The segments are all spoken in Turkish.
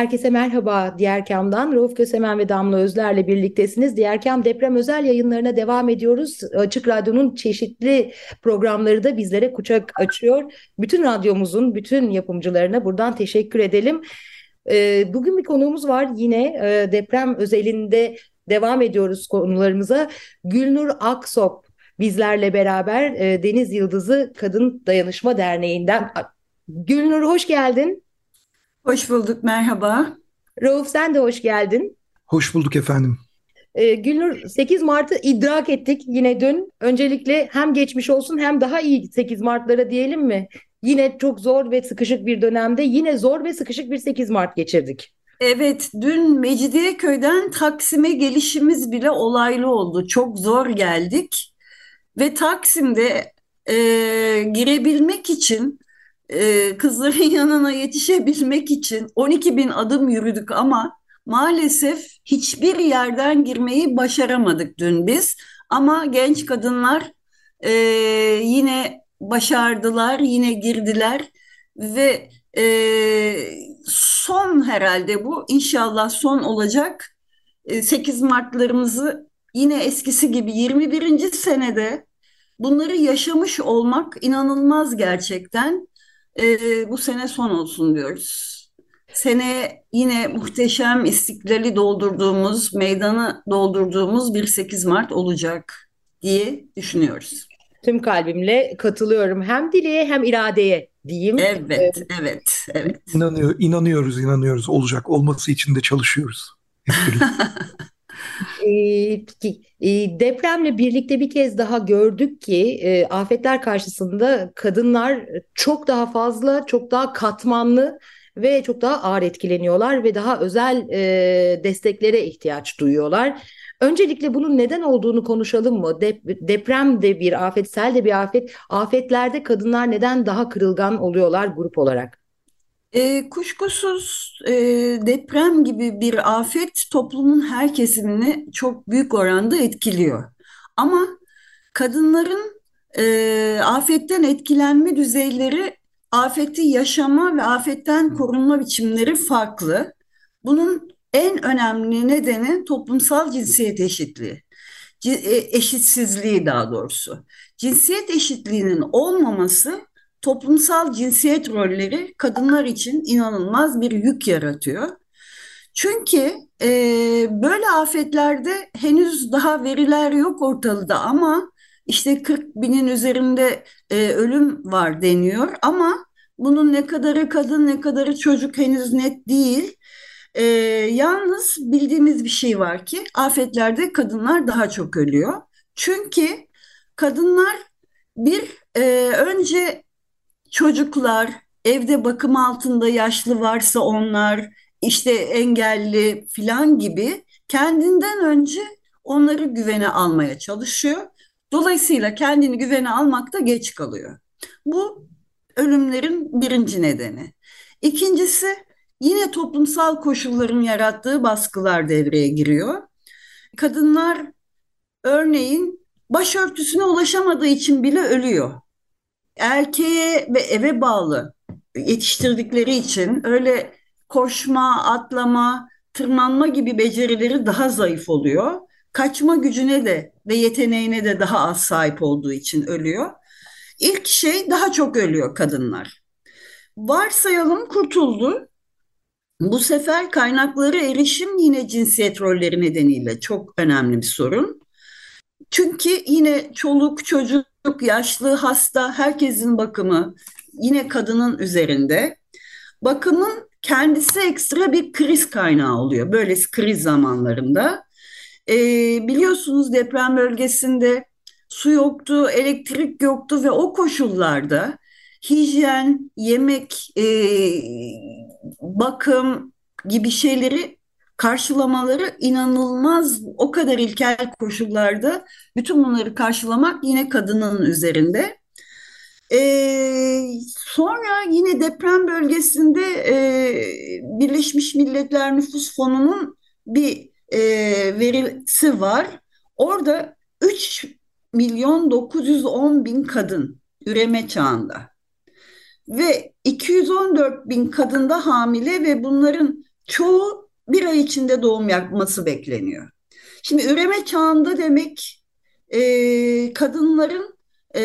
Herkese merhaba. Diğer Kam'dan Rauf Kösemen ve Damla Özler'le birliktesiniz. Diğer Kam deprem özel yayınlarına devam ediyoruz. Açık Radyo'nun çeşitli programları da bizlere kucak açıyor. Bütün radyomuzun bütün yapımcılarına buradan teşekkür edelim. Ee, bugün bir konuğumuz var yine e, deprem özelinde devam ediyoruz konularımıza. Gülnur Aksop bizlerle beraber e, Deniz Yıldızı Kadın Dayanışma Derneği'nden. Gülnur hoş geldin. Hoş bulduk, merhaba. Rauf sen de hoş geldin. Hoş bulduk efendim. Ee, Gülnur 8 Mart'ı idrak ettik yine dün. Öncelikle hem geçmiş olsun hem daha iyi 8 Mart'lara diyelim mi? Yine çok zor ve sıkışık bir dönemde yine zor ve sıkışık bir 8 Mart geçirdik. Evet, dün Mecidiyeköy'den Taksim'e gelişimiz bile olaylı oldu. Çok zor geldik ve Taksim'de e, girebilmek için e, kızların yanına yetişebilmek için 12 bin adım yürüdük ama maalesef hiçbir yerden girmeyi başaramadık dün biz. Ama genç kadınlar e, yine başardılar, yine girdiler ve e, son herhalde bu inşallah son olacak. E, 8 Mart'larımızı yine eskisi gibi 21. senede bunları yaşamış olmak inanılmaz gerçekten. E, bu sene son olsun diyoruz. Sene yine muhteşem istiklali doldurduğumuz, meydanı doldurduğumuz bir 8 Mart olacak diye düşünüyoruz. Tüm kalbimle katılıyorum. Hem dileğe hem iradeye diyeyim. Evet, ee, evet, evet. İnanıyor, inanıyoruz, inanıyoruz. Olacak. Olması için de çalışıyoruz. e, depremle birlikte bir kez daha gördük ki e, afetler karşısında kadınlar çok daha fazla, çok daha katmanlı ve çok daha ağır etkileniyorlar ve daha özel e, desteklere ihtiyaç duyuyorlar. Öncelikle bunun neden olduğunu konuşalım mı? Dep deprem de bir afet, sel de bir afet. Afetlerde kadınlar neden daha kırılgan oluyorlar grup olarak? E, kuşkusuz e, deprem gibi bir afet toplumun her kesimini çok büyük oranda etkiliyor. Ama kadınların e, afetten etkilenme düzeyleri, afeti yaşama ve afetten korunma biçimleri farklı. Bunun en önemli nedeni toplumsal cinsiyet eşitliği. E, eşitsizliği daha doğrusu. Cinsiyet eşitliğinin olmaması toplumsal cinsiyet rolleri kadınlar için inanılmaz bir yük yaratıyor. Çünkü e, böyle afetlerde henüz daha veriler yok ortalıkta ama işte 40 binin üzerinde e, ölüm var deniyor ama bunun ne kadarı kadın ne kadarı çocuk henüz net değil. E, yalnız bildiğimiz bir şey var ki afetlerde kadınlar daha çok ölüyor. Çünkü kadınlar bir e, önce çocuklar, evde bakım altında yaşlı varsa onlar, işte engelli filan gibi kendinden önce onları güvene almaya çalışıyor. Dolayısıyla kendini güvene almakta geç kalıyor. Bu ölümlerin birinci nedeni. İkincisi yine toplumsal koşulların yarattığı baskılar devreye giriyor. Kadınlar örneğin başörtüsüne ulaşamadığı için bile ölüyor erkeğe ve eve bağlı yetiştirdikleri için öyle koşma, atlama, tırmanma gibi becerileri daha zayıf oluyor. Kaçma gücüne de ve yeteneğine de daha az sahip olduğu için ölüyor. İlk şey daha çok ölüyor kadınlar. Varsayalım kurtuldu. Bu sefer kaynakları erişim yine cinsiyet rolleri nedeniyle çok önemli bir sorun. Çünkü yine çoluk çocuk yaşlı, hasta, herkesin bakımı yine kadının üzerinde. Bakımın kendisi ekstra bir kriz kaynağı oluyor. Böyle kriz zamanlarında. E, biliyorsunuz deprem bölgesinde su yoktu, elektrik yoktu ve o koşullarda hijyen, yemek, e, bakım gibi şeyleri karşılamaları inanılmaz o kadar ilkel koşullarda bütün bunları karşılamak yine kadının üzerinde. Ee, sonra yine deprem bölgesinde e, Birleşmiş Milletler Nüfus Fonu'nun bir e, verisi var. Orada 3 milyon 910 bin kadın üreme çağında ve 214 bin kadında hamile ve bunların çoğu bir ay içinde doğum yapması bekleniyor. Şimdi üreme çağında demek e, kadınların e,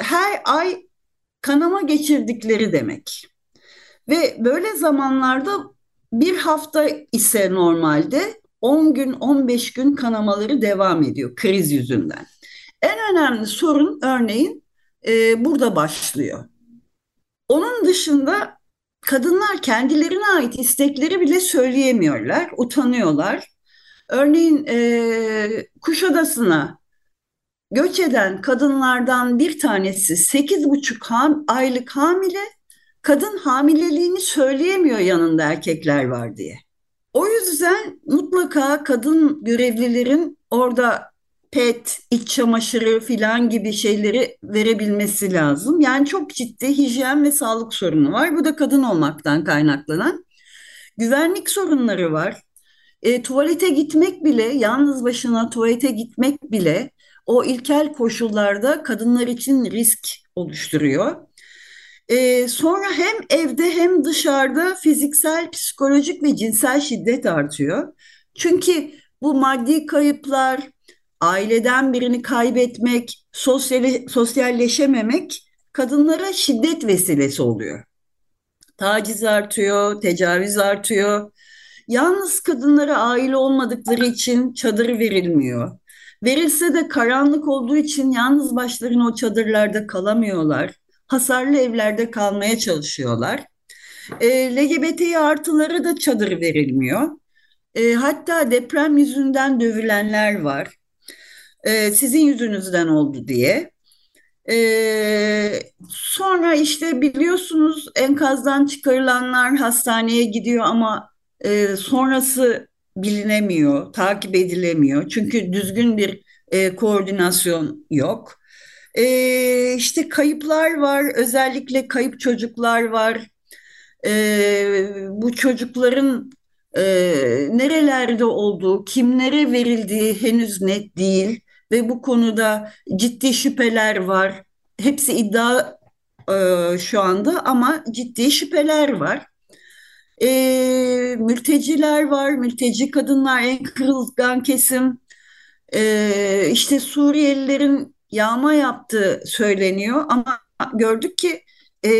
her ay kanama geçirdikleri demek. Ve böyle zamanlarda bir hafta ise normalde 10 gün 15 gün kanamaları devam ediyor kriz yüzünden. En önemli sorun örneğin e, burada başlıyor. Onun dışında kadınlar kendilerine ait istekleri bile söyleyemiyorlar, utanıyorlar. Örneğin e, Kuşadası'na göç eden kadınlardan bir tanesi sekiz buçuk ham, aylık hamile, kadın hamileliğini söyleyemiyor yanında erkekler var diye. O yüzden mutlaka kadın görevlilerin orada pet, iç çamaşırı filan gibi şeyleri verebilmesi lazım. Yani çok ciddi hijyen ve sağlık sorunu var. Bu da kadın olmaktan kaynaklanan. Güvenlik sorunları var. E, tuvalete gitmek bile, yalnız başına tuvalete gitmek bile o ilkel koşullarda kadınlar için risk oluşturuyor. E, sonra hem evde hem dışarıda fiziksel, psikolojik ve cinsel şiddet artıyor. Çünkü bu maddi kayıplar, aileden birini kaybetmek, sosyal, sosyalleşememek kadınlara şiddet vesilesi oluyor. Taciz artıyor, tecavüz artıyor. Yalnız kadınlara aile olmadıkları için çadır verilmiyor. Verilse de karanlık olduğu için yalnız başlarına o çadırlarda kalamıyorlar. Hasarlı evlerde kalmaya çalışıyorlar. E, LGBT artıları da çadır verilmiyor. E, hatta deprem yüzünden dövülenler var. E, sizin yüzünüzden oldu diye. E, sonra işte biliyorsunuz enkazdan çıkarılanlar hastaneye gidiyor ama e, sonrası bilinemiyor, takip edilemiyor. Çünkü düzgün bir e, koordinasyon yok. E, işte kayıplar var, özellikle kayıp çocuklar var. E, bu çocukların e, nerelerde olduğu, kimlere verildiği henüz net değil ve bu konuda ciddi şüpheler var. Hepsi iddia e, şu anda ama ciddi şüpheler var. E, mülteciler var, mülteci kadınlar en kırılgan kesim. E, işte Suriyelilerin yağma yaptığı söyleniyor ama gördük ki e,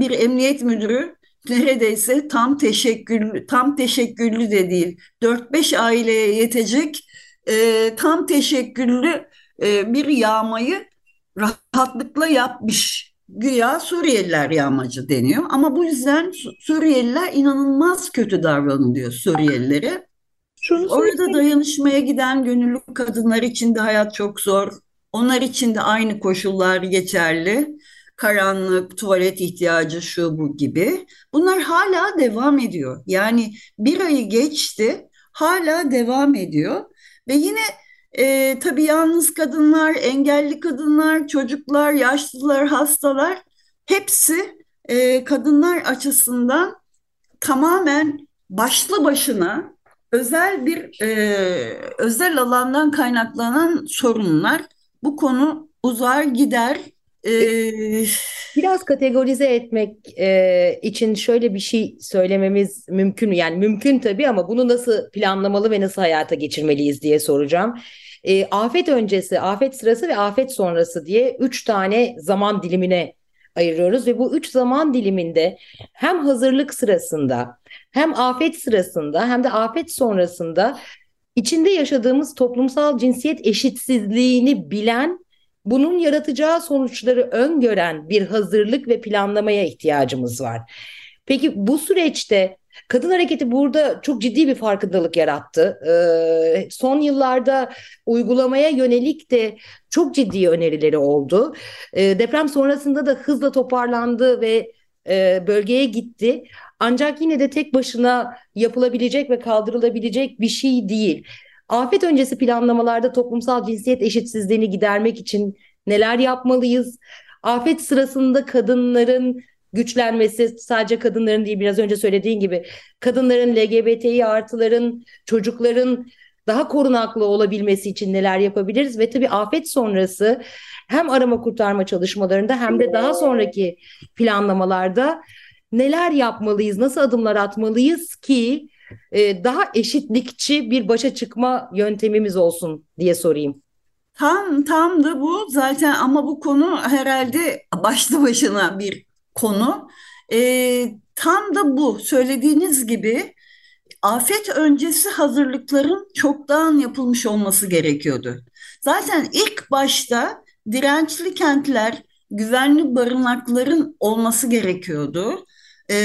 bir emniyet müdürü neredeyse tam teşekkürlü, tam teşekkürlü de değil, 4-5 aileye yetecek e, tam teşekkürlü e, bir yağmayı rahatlıkla yapmış. Güya Suriyeliler yağmacı deniyor ama bu yüzden Suriyeliler inanılmaz kötü davranılıyor Suriyelilere. Şunu Orada dayanışmaya giden gönüllü kadınlar için de hayat çok zor. Onlar için de aynı koşullar geçerli. Karanlık, tuvalet ihtiyacı şu bu gibi. Bunlar hala devam ediyor. Yani bir ayı geçti, hala devam ediyor. Ve yine e, tabii yalnız kadınlar, engelli kadınlar, çocuklar, yaşlılar, hastalar hepsi e, kadınlar açısından tamamen başlı başına özel bir e, özel alandan kaynaklanan sorunlar. Bu konu uzar gider. Ee, Biraz kategorize etmek e, için şöyle bir şey söylememiz mümkün. Yani mümkün tabii ama bunu nasıl planlamalı ve nasıl hayata geçirmeliyiz diye soracağım. E, afet öncesi, afet sırası ve afet sonrası diye üç tane zaman dilimine ayırıyoruz ve bu üç zaman diliminde hem hazırlık sırasında hem afet sırasında hem de afet sonrasında içinde yaşadığımız toplumsal cinsiyet eşitsizliğini bilen bunun yaratacağı sonuçları öngören bir hazırlık ve planlamaya ihtiyacımız var. Peki bu süreçte Kadın hareketi burada çok ciddi bir farkındalık yarattı. Ee, son yıllarda uygulamaya yönelik de çok ciddi önerileri oldu. Ee, deprem sonrasında da hızla toparlandı ve e, bölgeye gitti. Ancak yine de tek başına yapılabilecek ve kaldırılabilecek bir şey değil. Afet öncesi planlamalarda toplumsal cinsiyet eşitsizliğini gidermek için neler yapmalıyız? Afet sırasında kadınların güçlenmesi sadece kadınların değil biraz önce söylediğin gibi kadınların LGBTİ artıların çocukların daha korunaklı olabilmesi için neler yapabiliriz ve tabii afet sonrası hem arama kurtarma çalışmalarında hem de daha sonraki planlamalarda neler yapmalıyız, nasıl adımlar atmalıyız ki e, daha eşitlikçi bir başa çıkma yöntemimiz olsun diye sorayım. Tam tam da bu zaten ama bu konu herhalde başlı başına bir konu. E, tam da bu söylediğiniz gibi afet öncesi hazırlıkların çoktan yapılmış olması gerekiyordu. Zaten ilk başta dirençli kentler, güvenli barınakların olması gerekiyordu. Ee,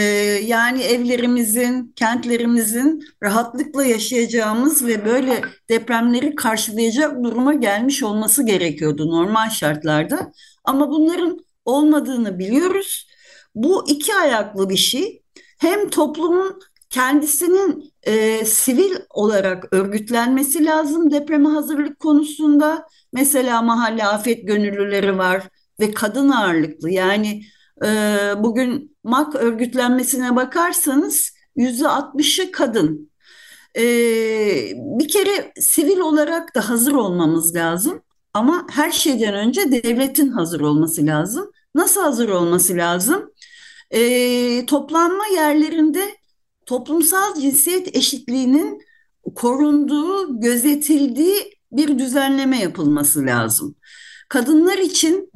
yani evlerimizin, kentlerimizin rahatlıkla yaşayacağımız ve böyle depremleri karşılayacak duruma gelmiş olması gerekiyordu normal şartlarda. Ama bunların olmadığını biliyoruz. Bu iki ayaklı bir şey. Hem toplumun kendisinin e, sivil olarak örgütlenmesi lazım depreme hazırlık konusunda. Mesela mahalle afet gönüllüleri var ve kadın ağırlıklı. Yani bugün MAK örgütlenmesine bakarsanız yüzde altmışı kadın. E, bir kere sivil olarak da hazır olmamız lazım. Ama her şeyden önce devletin hazır olması lazım. Nasıl hazır olması lazım? E, toplanma yerlerinde toplumsal cinsiyet eşitliğinin korunduğu, gözetildiği bir düzenleme yapılması lazım. Kadınlar için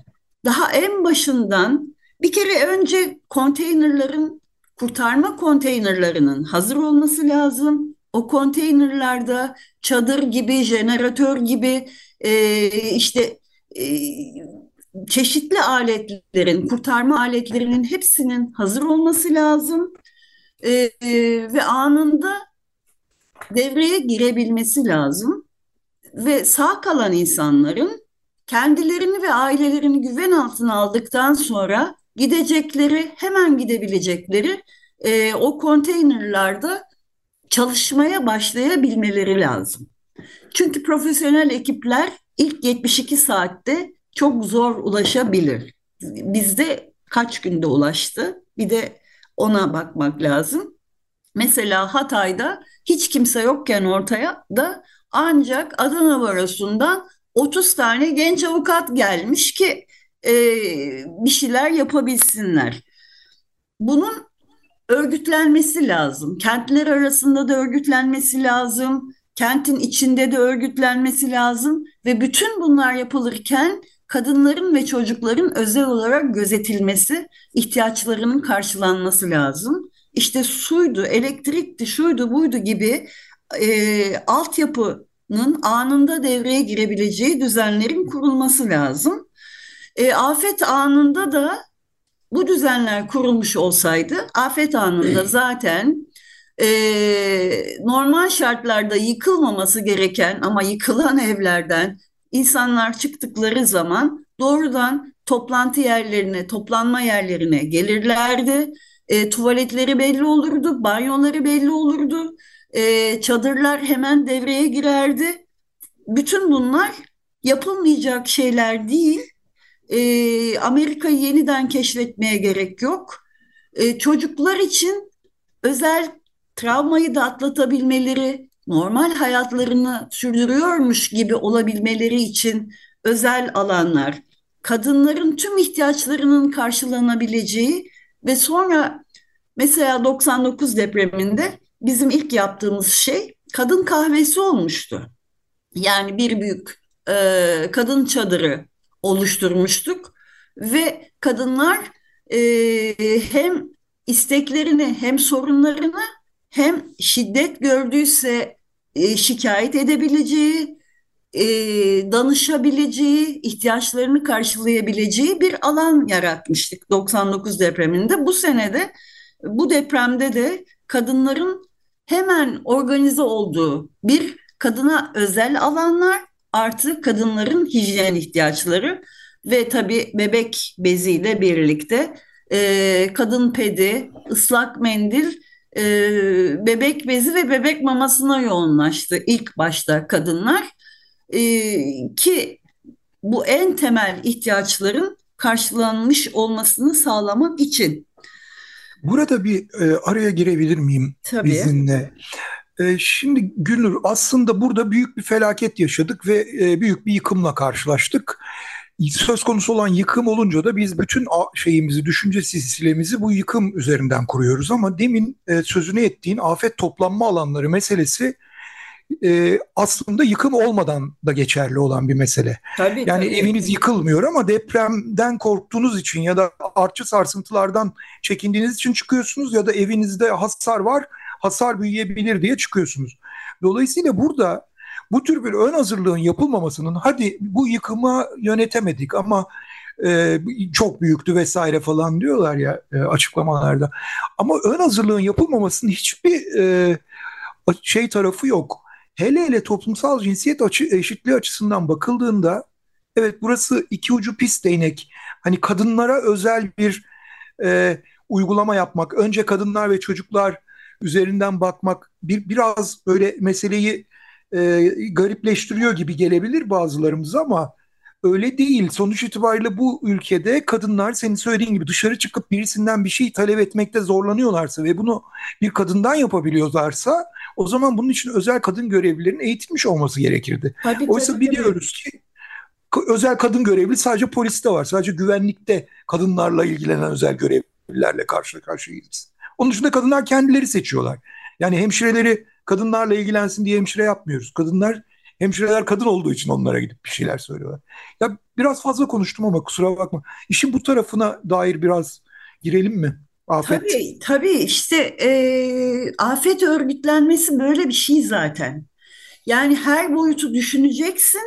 daha en başından bir kere önce konteynerların, kurtarma konteynerlarının hazır olması lazım. O konteynerlarda çadır gibi, jeneratör gibi e, işte e, çeşitli aletlerin, kurtarma aletlerinin hepsinin hazır olması lazım e, ve anında devreye girebilmesi lazım ve sağ kalan insanların kendilerini ve ailelerini güven altına aldıktan sonra gidecekleri, hemen gidebilecekleri e, o konteynerlarda çalışmaya başlayabilmeleri lazım. Çünkü profesyonel ekipler ilk 72 saatte çok zor ulaşabilir. Bizde kaç günde ulaştı? Bir de ona bakmak lazım. Mesela Hatay'da hiç kimse yokken ortaya da ancak Adana Barosu'ndan 30 tane genç avukat gelmiş ki e, bir şeyler yapabilsinler. Bunun örgütlenmesi lazım. Kentler arasında da örgütlenmesi lazım. Kentin içinde de örgütlenmesi lazım ve bütün bunlar yapılırken kadınların ve çocukların özel olarak gözetilmesi, ihtiyaçlarının karşılanması lazım. İşte suydu, elektrikti, şuydu, buydu gibi e, altyapının anında devreye girebileceği düzenlerin kurulması lazım. E, afet anında da bu düzenler kurulmuş olsaydı, afet anında zaten e, normal şartlarda yıkılmaması gereken ama yıkılan evlerden insanlar çıktıkları zaman doğrudan toplantı yerlerine, toplanma yerlerine gelirlerdi. E, tuvaletleri belli olurdu, banyoları belli olurdu, e, çadırlar hemen devreye girerdi. Bütün bunlar yapılmayacak şeyler değil. E, Amerika'yı yeniden keşfetmeye gerek yok. E, çocuklar için özel travmayı da atlatabilmeleri, normal hayatlarını sürdürüyormuş gibi olabilmeleri için özel alanlar, kadınların tüm ihtiyaçlarının karşılanabileceği ve sonra mesela 99 depreminde bizim ilk yaptığımız şey kadın kahvesi olmuştu. Yani bir büyük e, kadın çadırı oluşturmuştuk ve kadınlar e, hem isteklerini hem sorunlarını hem şiddet gördüyse e, şikayet edebileceği, e, danışabileceği, ihtiyaçlarını karşılayabileceği bir alan yaratmıştık 99 depreminde. Bu senede bu depremde de kadınların hemen organize olduğu bir kadına özel alanlar artı kadınların hijyen ihtiyaçları ve tabii bebek beziyle birlikte e, kadın pedi, ıslak mendil, e, bebek bezi ve bebek mamasına yoğunlaştı ilk başta kadınlar. E, ki bu en temel ihtiyaçların karşılanmış olmasını sağlamak için. Burada bir e, araya girebilir miyim Tabii. izinle? E, şimdi Gülnur aslında burada büyük bir felaket yaşadık ve e, büyük bir yıkımla karşılaştık. Söz konusu olan yıkım olunca da biz bütün şeyimizi, düşünce silsilemizi bu yıkım üzerinden kuruyoruz. Ama demin e, sözünü ettiğin afet toplanma alanları meselesi e, aslında yıkım olmadan da geçerli olan bir mesele. Tabii, yani tabii. eviniz yıkılmıyor ama depremden korktuğunuz için ya da artçı sarsıntılardan çekindiğiniz için çıkıyorsunuz ya da evinizde hasar var, hasar büyüyebilir diye çıkıyorsunuz. Dolayısıyla burada bu tür bir ön hazırlığın yapılmamasının hadi bu yıkımı yönetemedik ama e, çok büyüktü vesaire falan diyorlar ya e, açıklamalarda. Ama ön hazırlığın yapılmamasının hiçbir e, şey tarafı yok. Hele hele toplumsal cinsiyet açı, eşitliği açısından bakıldığında evet burası iki ucu pis değnek. Hani kadınlara özel bir e, uygulama yapmak, önce kadınlar ve çocuklar üzerinden bakmak bir biraz böyle meseleyi e, garipleştiriyor gibi gelebilir bazılarımıza ama öyle değil. Sonuç itibariyle bu ülkede kadınlar senin söylediğin gibi dışarı çıkıp birisinden bir şey talep etmekte zorlanıyorlarsa ve bunu bir kadından yapabiliyorlarsa o zaman bunun için özel kadın görevlilerin eğitilmiş olması gerekirdi. Tabii, Oysa tabii, biliyoruz ki özel kadın görevli sadece poliste var. Sadece güvenlikte kadınlarla ilgilenen özel görevlilerle karşı karşıyayız. Onun dışında kadınlar kendileri seçiyorlar. Yani hemşireleri kadınlarla ilgilensin diye hemşire yapmıyoruz. Kadınlar hemşireler kadın olduğu için onlara gidip bir şeyler söylüyorlar. Ya biraz fazla konuştum ama kusura bakma. İşin bu tarafına dair biraz girelim mi? Afet. Tabii, tabii işte e, afet örgütlenmesi böyle bir şey zaten. Yani her boyutu düşüneceksin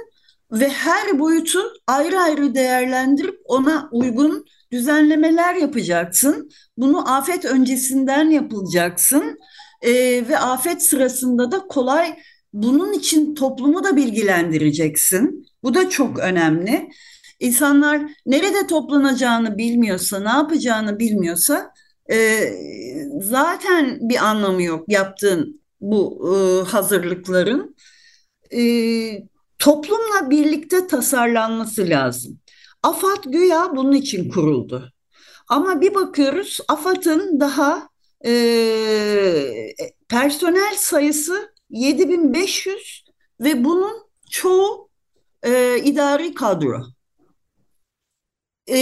ve her boyutu ayrı ayrı değerlendirip ona uygun düzenlemeler yapacaksın. Bunu afet öncesinden yapılacaksın e, ve afet sırasında da kolay bunun için toplumu da bilgilendireceksin. Bu da çok önemli. İnsanlar nerede toplanacağını bilmiyorsa, ne yapacağını bilmiyorsa e, zaten bir anlamı yok yaptığın bu e, hazırlıkların. E, toplumla birlikte tasarlanması lazım. AFAD güya bunun için kuruldu. Ama bir bakıyoruz AFAD'ın daha e, personel sayısı 7500 ve bunun çoğu e, idari kadro. E,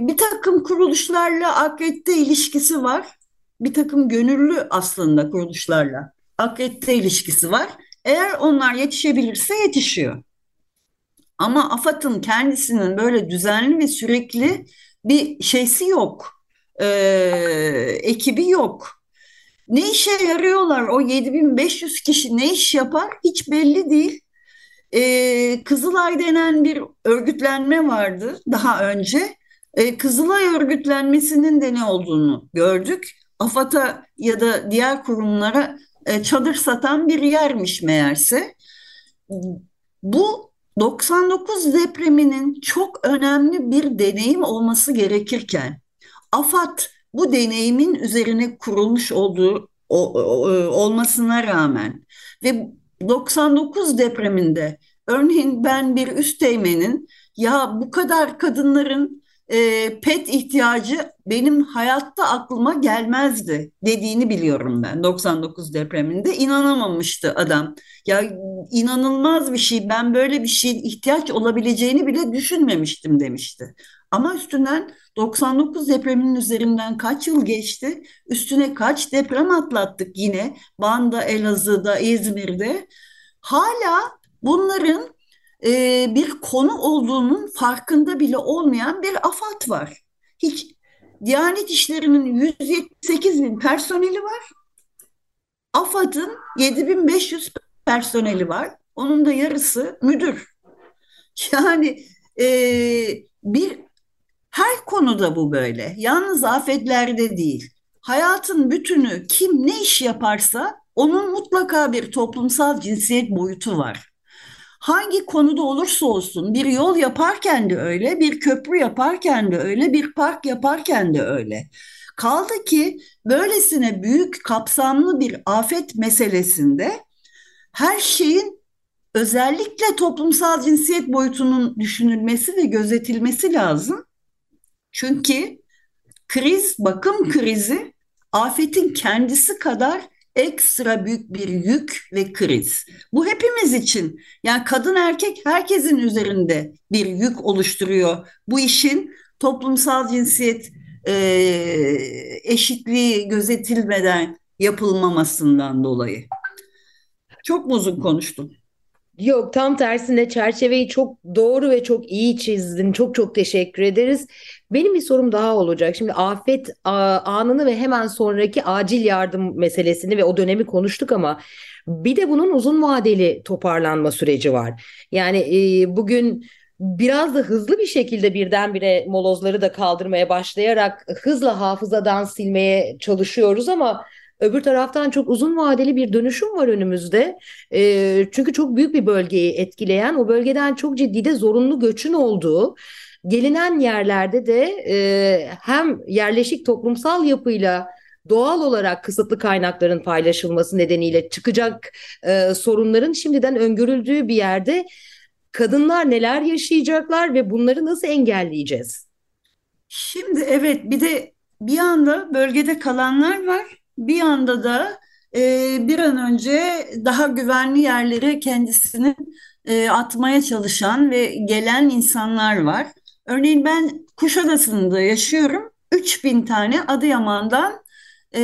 bir takım kuruluşlarla akredite ilişkisi var. Bir takım gönüllü aslında kuruluşlarla akredite ilişkisi var. Eğer onlar yetişebilirse yetişiyor. Ama AFAD'ın kendisinin böyle düzenli ve sürekli bir şeysi yok. E, ekibi yok. Ne işe yarıyorlar o 7500 kişi ne iş yapar hiç belli değil. Ee, Kızılay denen bir örgütlenme vardı daha önce. Ee, Kızılay örgütlenmesinin de ne olduğunu gördük. AFAD'a ya da diğer kurumlara e, çadır satan bir yermiş meğerse. Bu 99 depreminin çok önemli bir deneyim olması gerekirken AFAD bu deneyimin üzerine kurulmuş olduğu o, o, olmasına rağmen ve 99 depreminde örneğin ben bir üsteğmenin ya bu kadar kadınların e, pet ihtiyacı benim hayatta aklıma gelmezdi dediğini biliyorum ben 99 depreminde inanamamıştı adam. Ya inanılmaz bir şey ben böyle bir şey ihtiyaç olabileceğini bile düşünmemiştim demişti. Ama üstünden 99 depreminin üzerinden kaç yıl geçti? Üstüne kaç deprem atlattık yine? Van'da, Elazığ'da, İzmir'de. Hala bunların e, bir konu olduğunun farkında bile olmayan bir afat var. Hiç Diyanet İşleri'nin 178 bin personeli var. AFAD'ın 7500 personeli var. Onun da yarısı müdür. Yani e, bir her konuda bu böyle. Yalnız afetlerde değil. hayatın bütünü kim ne iş yaparsa onun mutlaka bir toplumsal cinsiyet boyutu var. Hangi konuda olursa olsun bir yol yaparken de öyle, bir köprü yaparken de öyle, bir park yaparken de öyle. Kaldı ki böylesine büyük kapsamlı bir afet meselesinde her şeyin özellikle toplumsal cinsiyet boyutunun düşünülmesi ve gözetilmesi lazım. Çünkü kriz, bakım krizi afetin kendisi kadar ekstra büyük bir yük ve kriz. Bu hepimiz için yani kadın erkek herkesin üzerinde bir yük oluşturuyor. Bu işin toplumsal cinsiyet e, eşitliği gözetilmeden yapılmamasından dolayı. Çok uzun konuştum? Yok tam tersine çerçeveyi çok doğru ve çok iyi çizdin. Çok çok teşekkür ederiz. Benim bir sorum daha olacak. Şimdi afet anını ve hemen sonraki acil yardım meselesini ve o dönemi konuştuk ama bir de bunun uzun vadeli toparlanma süreci var. Yani e, bugün biraz da hızlı bir şekilde birdenbire molozları da kaldırmaya başlayarak hızla hafızadan silmeye çalışıyoruz ama Öbür taraftan çok uzun vadeli bir dönüşüm var önümüzde. E, çünkü çok büyük bir bölgeyi etkileyen, o bölgeden çok ciddi de zorunlu göçün olduğu, gelinen yerlerde de e, hem yerleşik toplumsal yapıyla doğal olarak kısıtlı kaynakların paylaşılması nedeniyle çıkacak e, sorunların şimdiden öngörüldüğü bir yerde kadınlar neler yaşayacaklar ve bunları nasıl engelleyeceğiz? Şimdi evet bir de bir anda bölgede kalanlar var bir yanda da e, bir an önce daha güvenli yerlere kendisini e, atmaya çalışan ve gelen insanlar var. Örneğin ben Kuşadası'nda yaşıyorum. 3000 tane Adıyaman'dan e,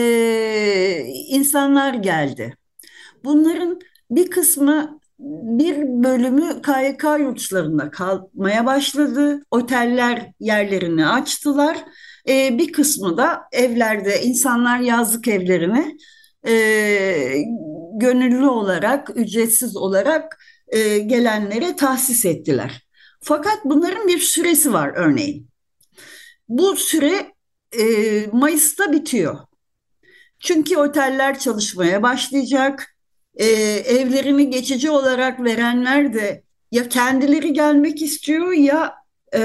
insanlar geldi. Bunların bir kısmı bir bölümü KYK yurtlarında kalmaya başladı. Oteller yerlerini açtılar. E, bir kısmı da evlerde insanlar yazlık evlerini e, gönüllü olarak, ücretsiz olarak e, gelenlere tahsis ettiler. Fakat bunların bir süresi var örneğin. Bu süre e, Mayıs'ta bitiyor. Çünkü oteller çalışmaya başlayacak. E, evlerini geçici olarak verenler de ya kendileri gelmek istiyor ya e,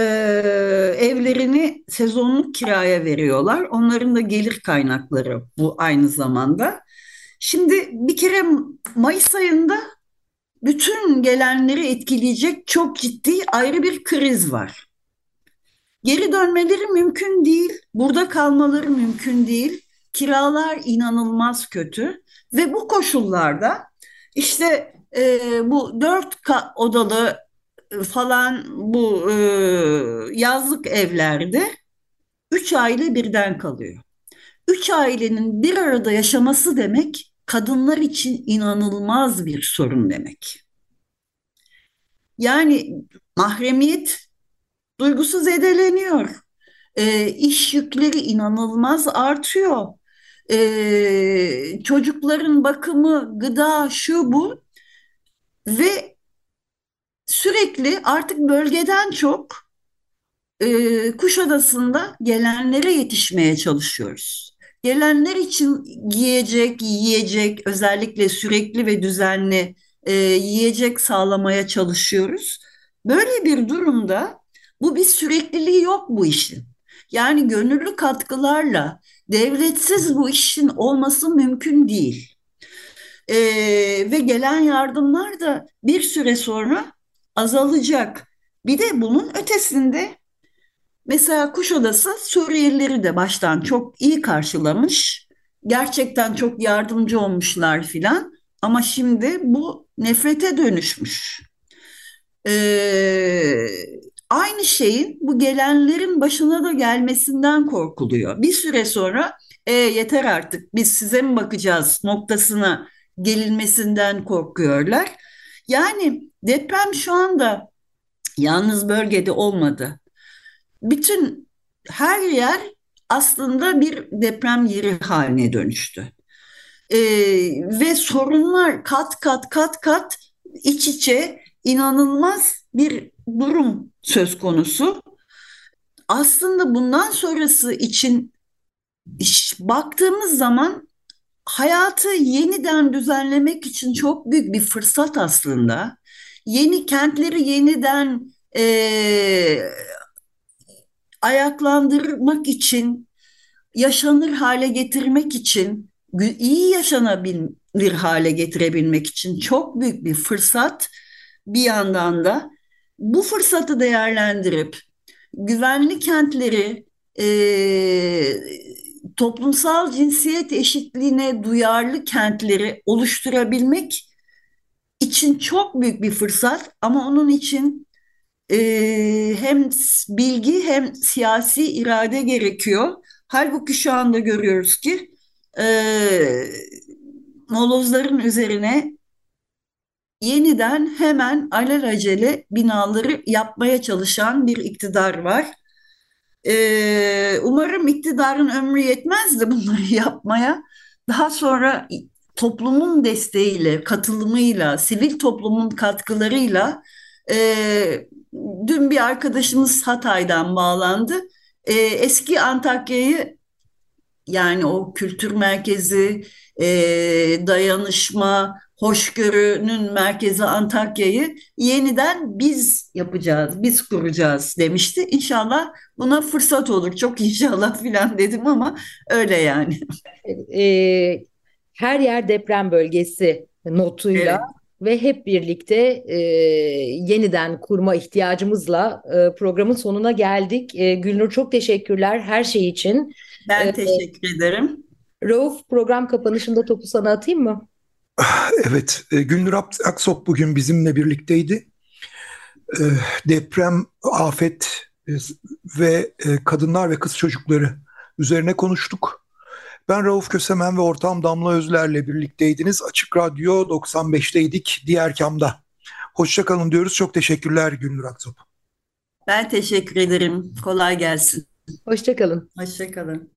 evlerini sezonluk kiraya veriyorlar. Onların da gelir kaynakları bu aynı zamanda. Şimdi bir kere Mayıs ayında bütün gelenleri etkileyecek çok ciddi ayrı bir kriz var. Geri dönmeleri mümkün değil, burada kalmaları mümkün değil. Kiralar inanılmaz kötü ve bu koşullarda işte e, bu dört odalı falan bu e, yazlık evlerde üç aile birden kalıyor. Üç ailenin bir arada yaşaması demek kadınlar için inanılmaz bir sorun demek. Yani mahremiyet duygusu zedeleniyor. E, iş yükleri inanılmaz artıyor. E, çocukların bakımı, gıda, şu bu ve sürekli artık bölgeden çok e, Kuşadası'nda gelenlere yetişmeye çalışıyoruz. Gelenler için giyecek, yiyecek, özellikle sürekli ve düzenli e, yiyecek sağlamaya çalışıyoruz. Böyle bir durumda bu bir sürekliliği yok bu işin. Yani gönüllü katkılarla devletsiz bu işin olması mümkün değil. Ee, ve gelen yardımlar da bir süre sonra azalacak. Bir de bunun ötesinde mesela Kuşadası Suriyelileri de baştan çok iyi karşılamış. Gerçekten çok yardımcı olmuşlar filan. Ama şimdi bu nefrete dönüşmüş. Ee, aynı şeyin bu gelenlerin başına da gelmesinden korkuluyor. Bir süre sonra e, yeter artık biz size mi bakacağız noktasına gelinmesinden korkuyorlar. Yani deprem şu anda yalnız bölgede olmadı. Bütün her yer aslında bir deprem yeri haline dönüştü. Ee, ve sorunlar kat kat kat kat iç içe inanılmaz bir durum söz konusu. Aslında bundan sonrası için baktığımız zaman hayatı yeniden düzenlemek için çok büyük bir fırsat aslında. Yeni kentleri yeniden e, ayaklandırmak için, yaşanır hale getirmek için, iyi yaşanabilir hale getirebilmek için çok büyük bir fırsat. Bir yandan da bu fırsatı değerlendirip güvenli kentleri e, toplumsal cinsiyet eşitliğine duyarlı kentleri oluşturabilmek için çok büyük bir fırsat ama onun için e, hem bilgi hem siyasi irade gerekiyor. Halbuki şu anda görüyoruz ki e, molozların üzerine yeniden hemen alelacele binaları yapmaya çalışan bir iktidar var. Ee, umarım iktidarın ömrü yetmez de bunları yapmaya. Daha sonra toplumun desteğiyle, katılımıyla, sivil toplumun katkılarıyla e, dün bir arkadaşımız Hatay'dan bağlandı. E, eski Antakya'yı yani o kültür merkezi, e, dayanışma, hoşgörünün merkezi Antakya'yı yeniden biz yapacağız, biz kuracağız demişti. İnşallah buna fırsat olur. Çok inşallah filan dedim ama öyle yani. E, her yer deprem bölgesi notuyla evet. ve hep birlikte e, yeniden kurma ihtiyacımızla e, programın sonuna geldik. E, Gülnur çok teşekkürler her şey için. Ben e, teşekkür ederim. Rauf program kapanışında topu sana atayım mı? Evet, e, Gülnur Aksop bugün bizimle birlikteydi. E, deprem, afet e, ve kadınlar ve kız çocukları üzerine konuştuk. Ben Rauf Kösemen ve ortağım Damla Özler'le birlikteydiniz. Açık Radyo 95'teydik diğer kamda. Hoşçakalın diyoruz. Çok teşekkürler Gülnur Aksop. Ben teşekkür ederim. Kolay gelsin. Hoşçakalın. Hoşçakalın.